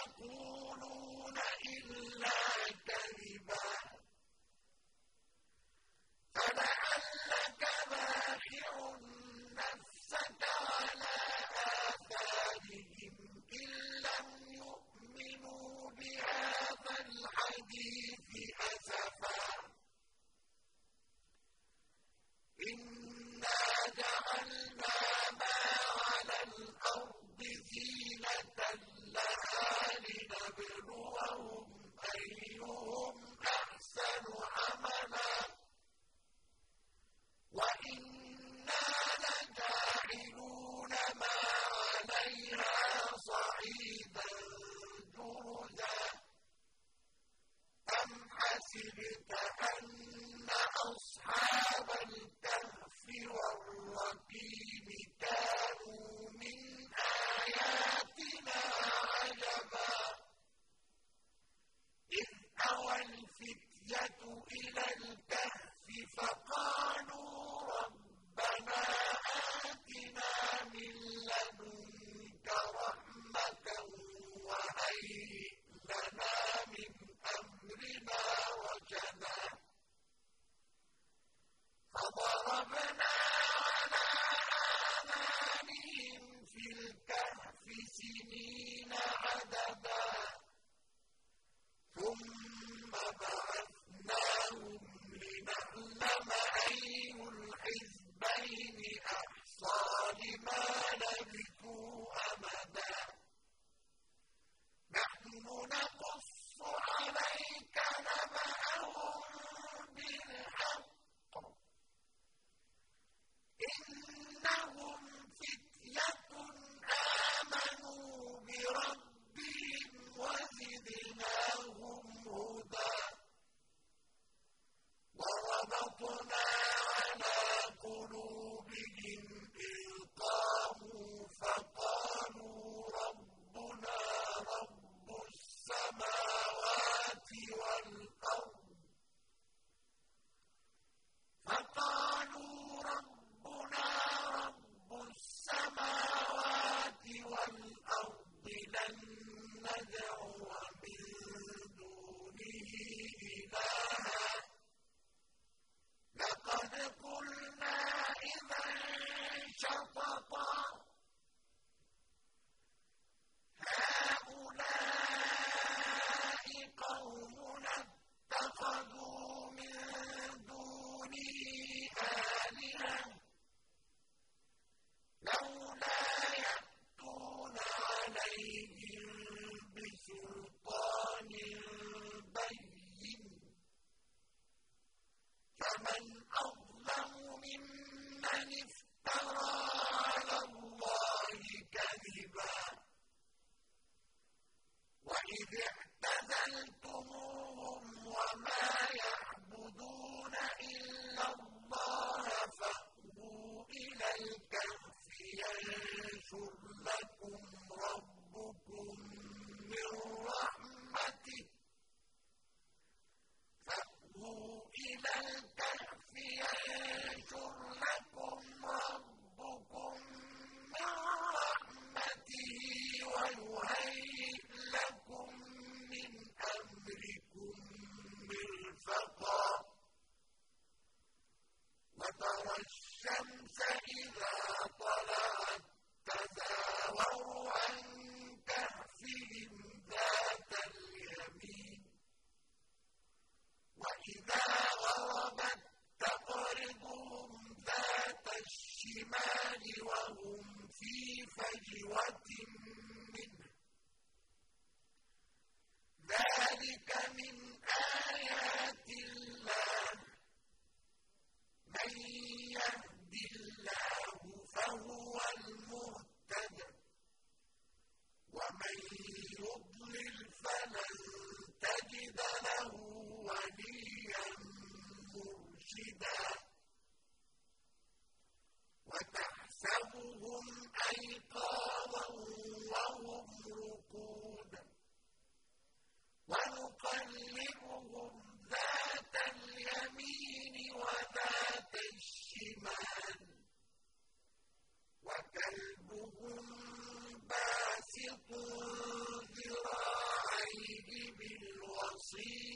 يَقُولُونَ إِلَّا والشمس إذا طلعت تزاور عن كهفهم ذات اليمين. وإذا غربت تقرضهم ذات الشمال وهم في فجوة منه. ذلك من أيقاظا وهم رقود ونقلبهم ذات اليمين وذات الشمال وكلبهم باسط ذراعيه بالوصيد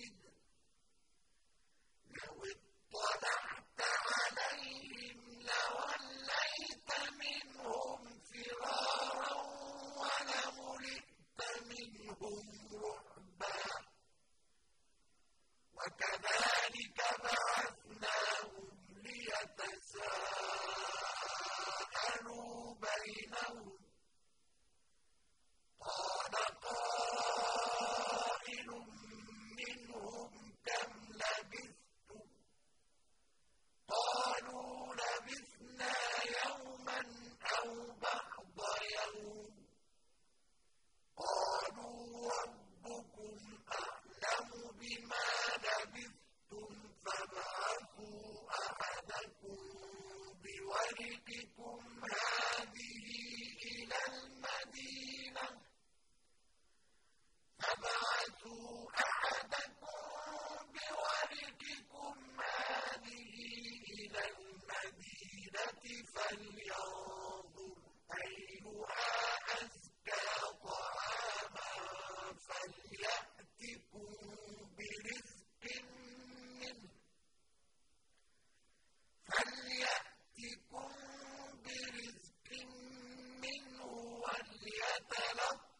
يَتَلَقَّوْنَهُ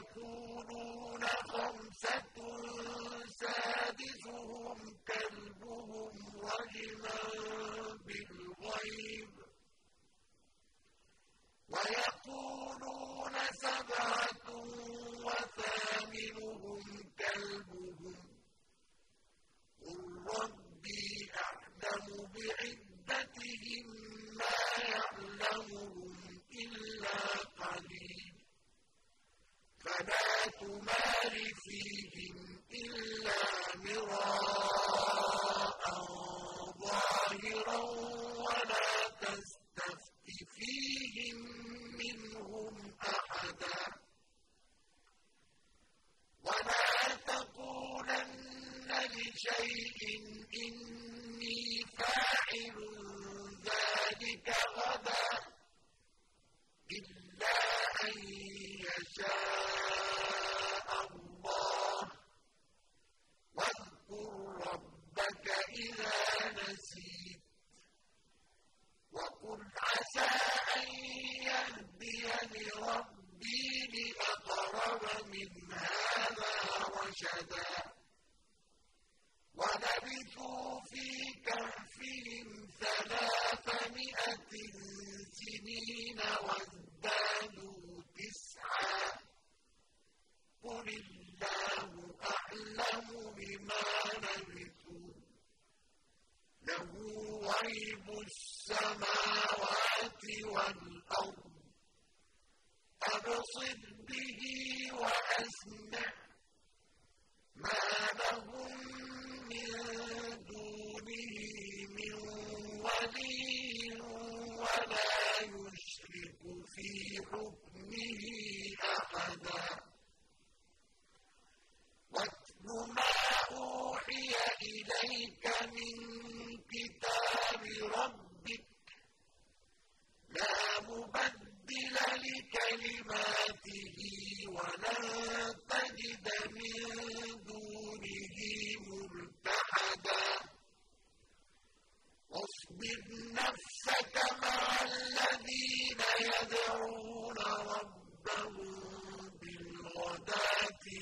يكون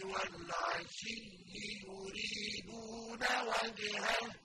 وَإِن يَسْتَغِيثُوا يُغَاثُوا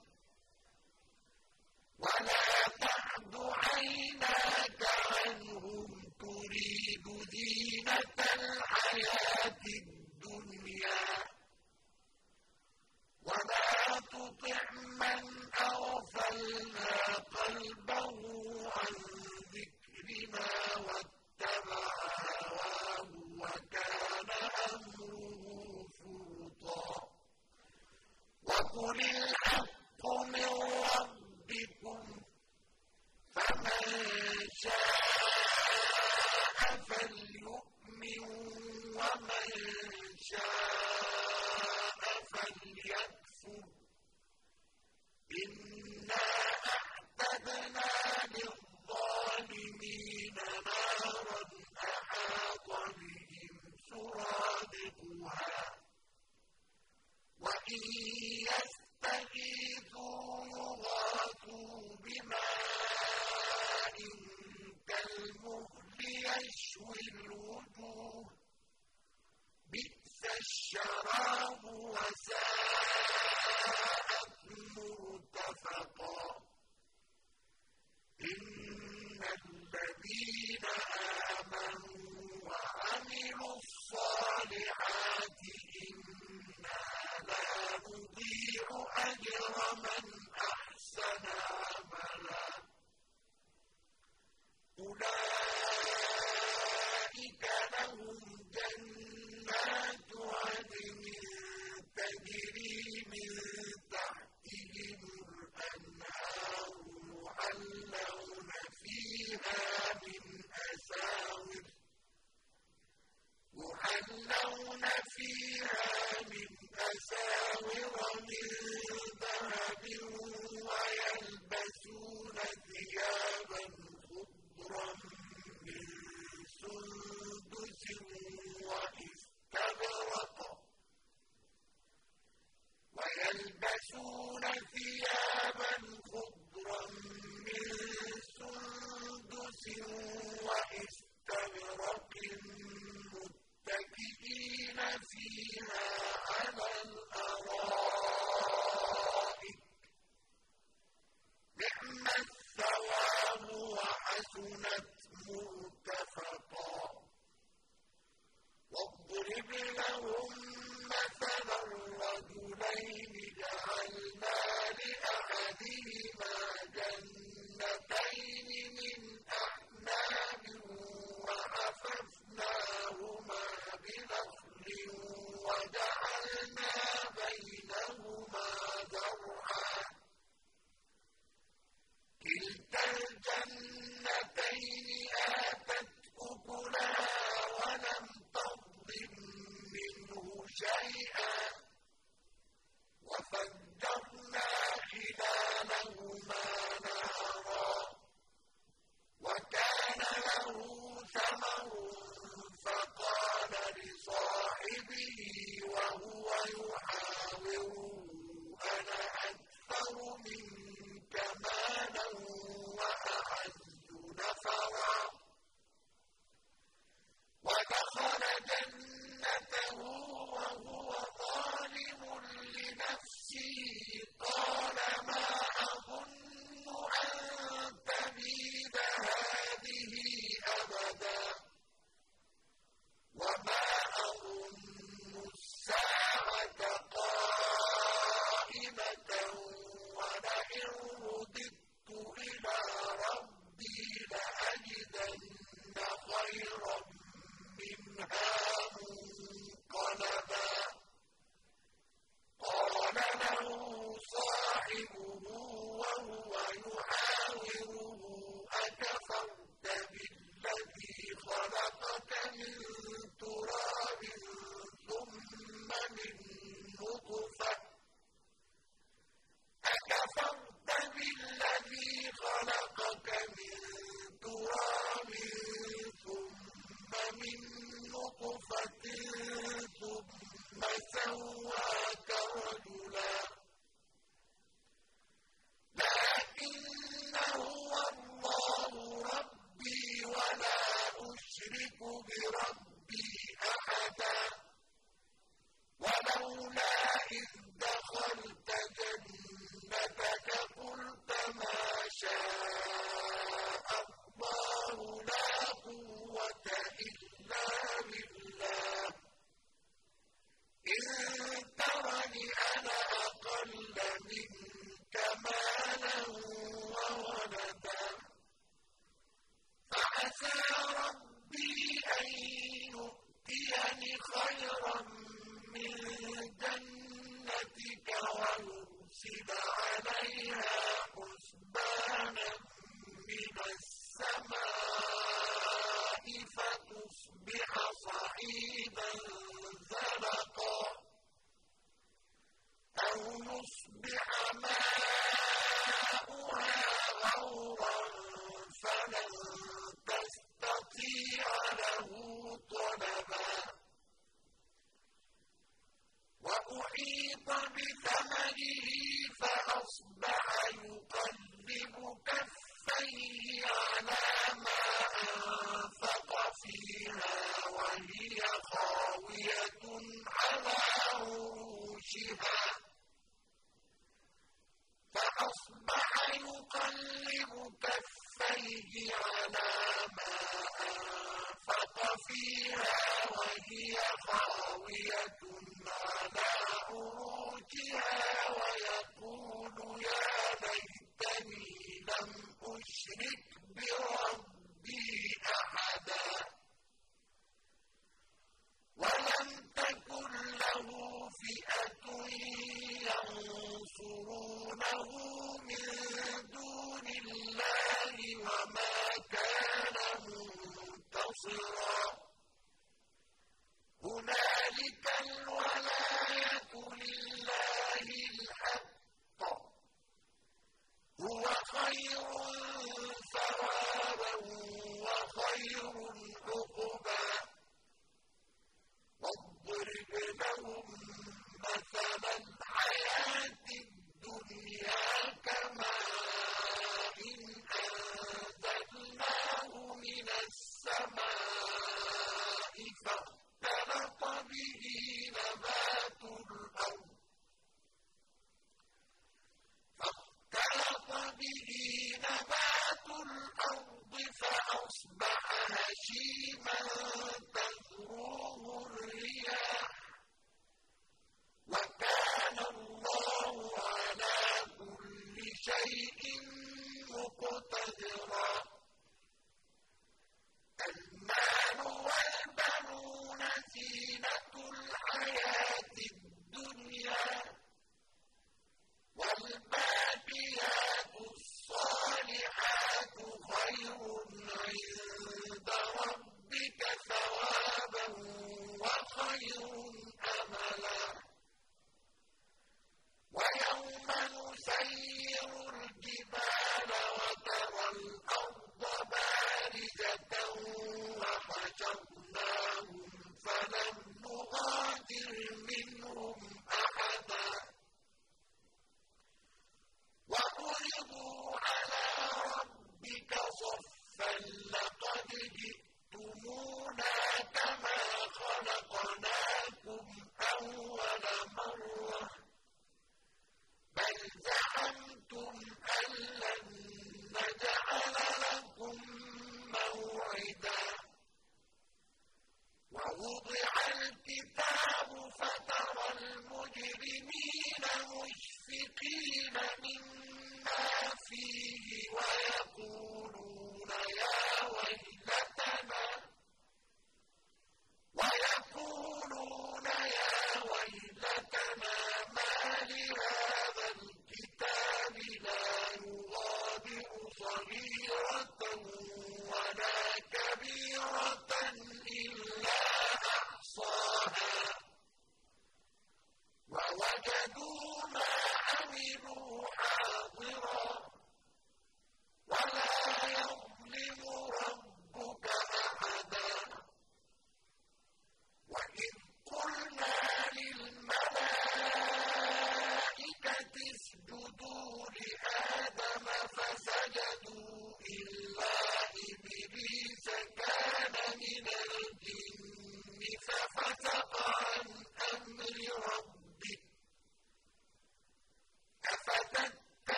بِمَاءٍ حسنت أَعْلَاهَا وَهِيَ خَاوِيَةٌ عَلَىٰ عُرُوشِهَا وَيَقُولُ يَا لَيْتَنِي لَمْ أُشْرِكْ بِرَبِّي أَحَدًا. وَلَمْ تَكُن لَّهُ فِئَةٌ يَنصُرُونَهُ مِن دُونِ اللَّهِ وَمَا كَانَ منتصرا. خير من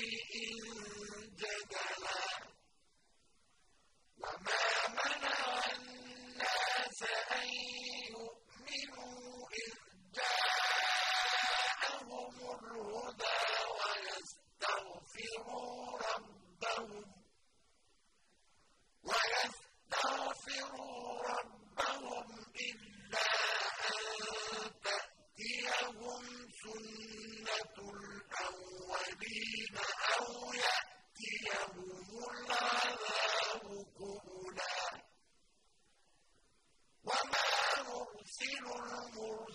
شيء جدلا وما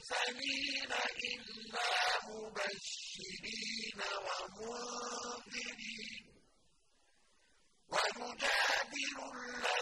المرسلين إلا مبشرين ومنذرين. ويجادل الله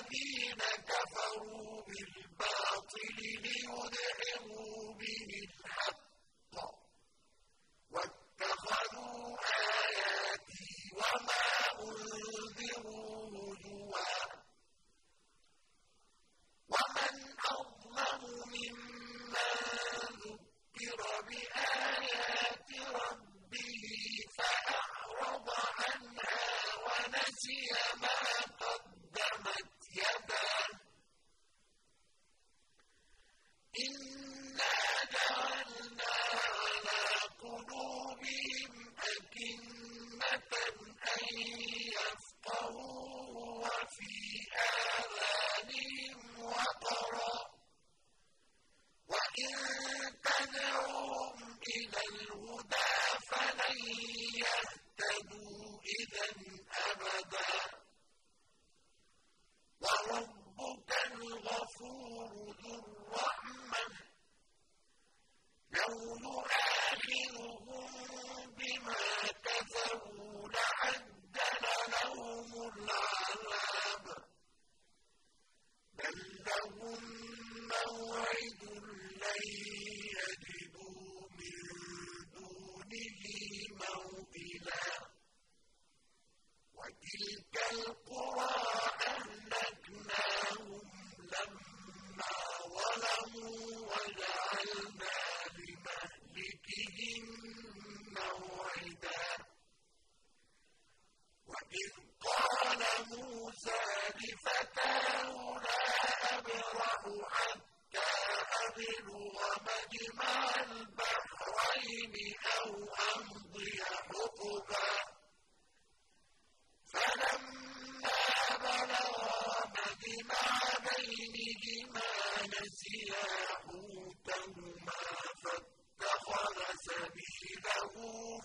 حتى أبلغ مجمع البحرين أو أمضي حقبا فلما بلغا مجمع بينهما نسيا حوتهما فاتخذ سبيله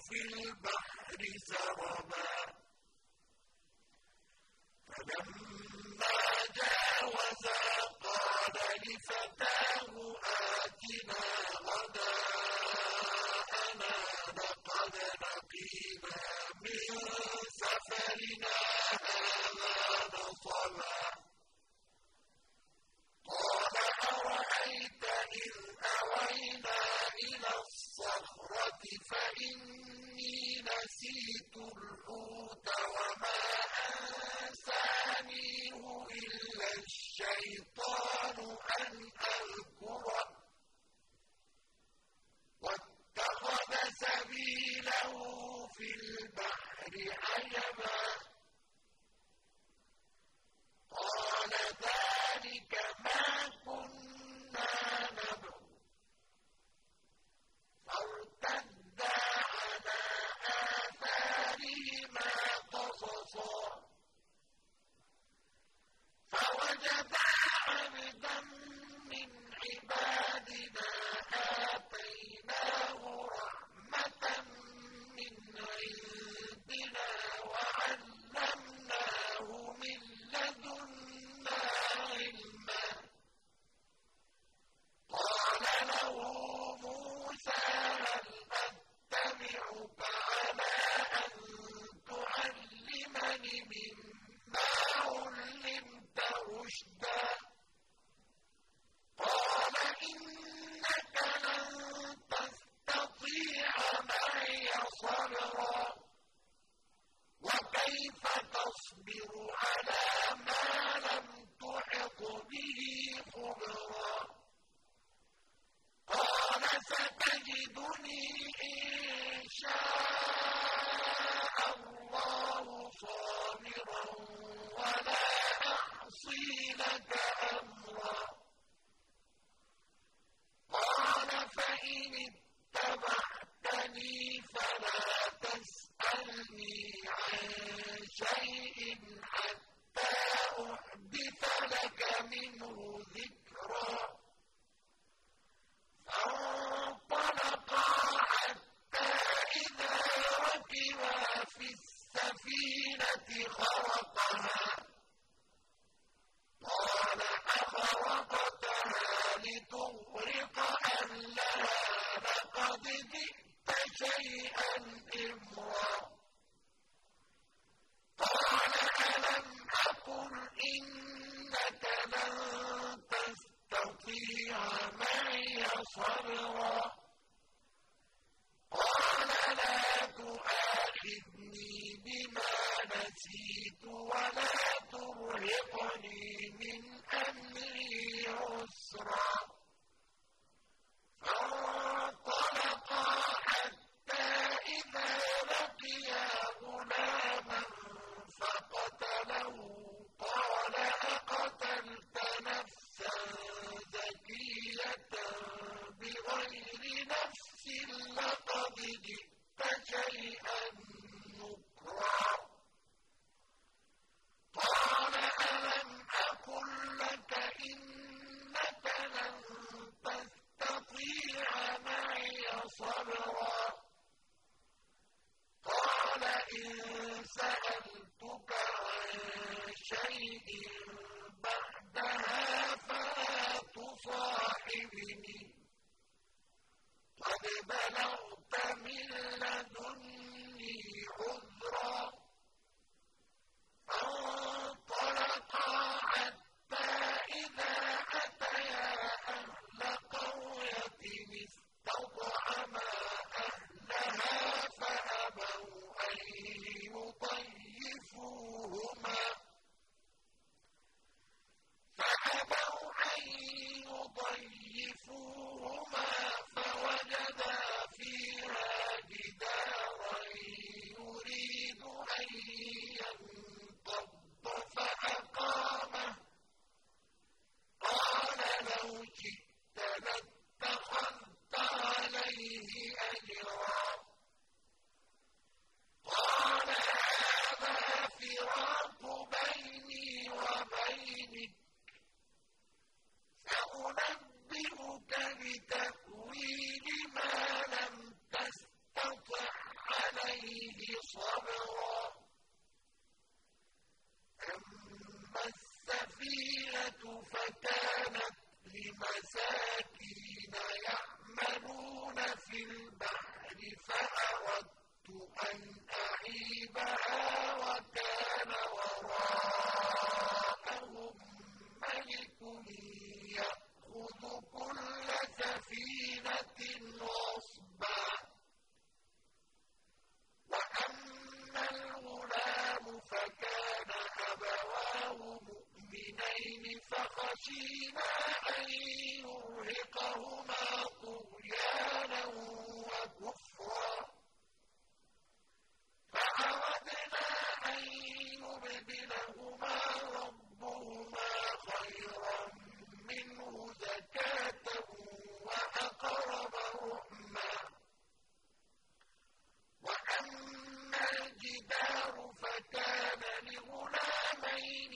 في البحر سربا. فلما وإني نسيت الحوت وما أنسانيه إلا الشيطان.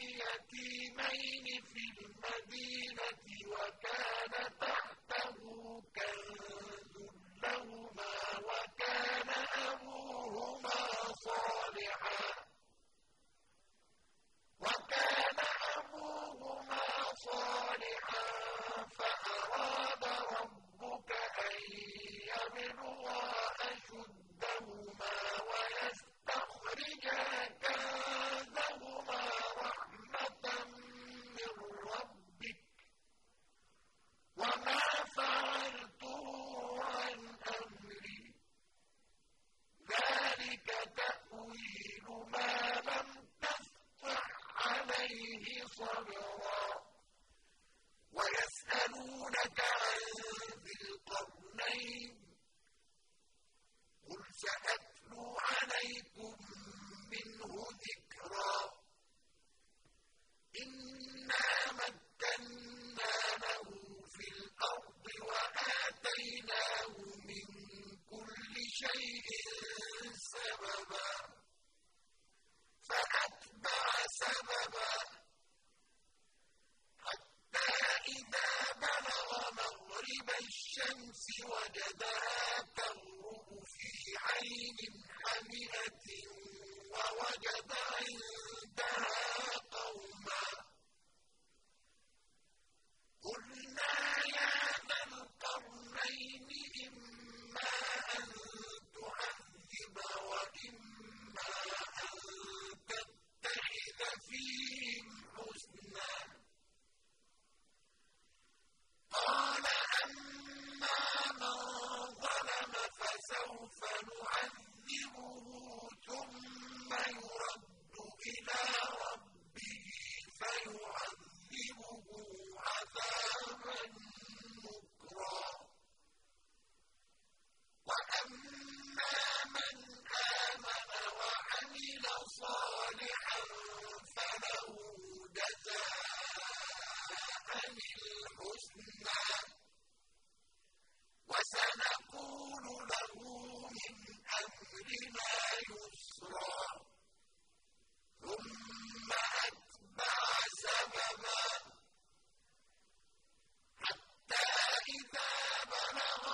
اليتيمين في المدينة وكان تحته كنز. وجدها تغرب في عين حمئة ووجد عندها إذا بلغ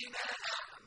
خالدين فيها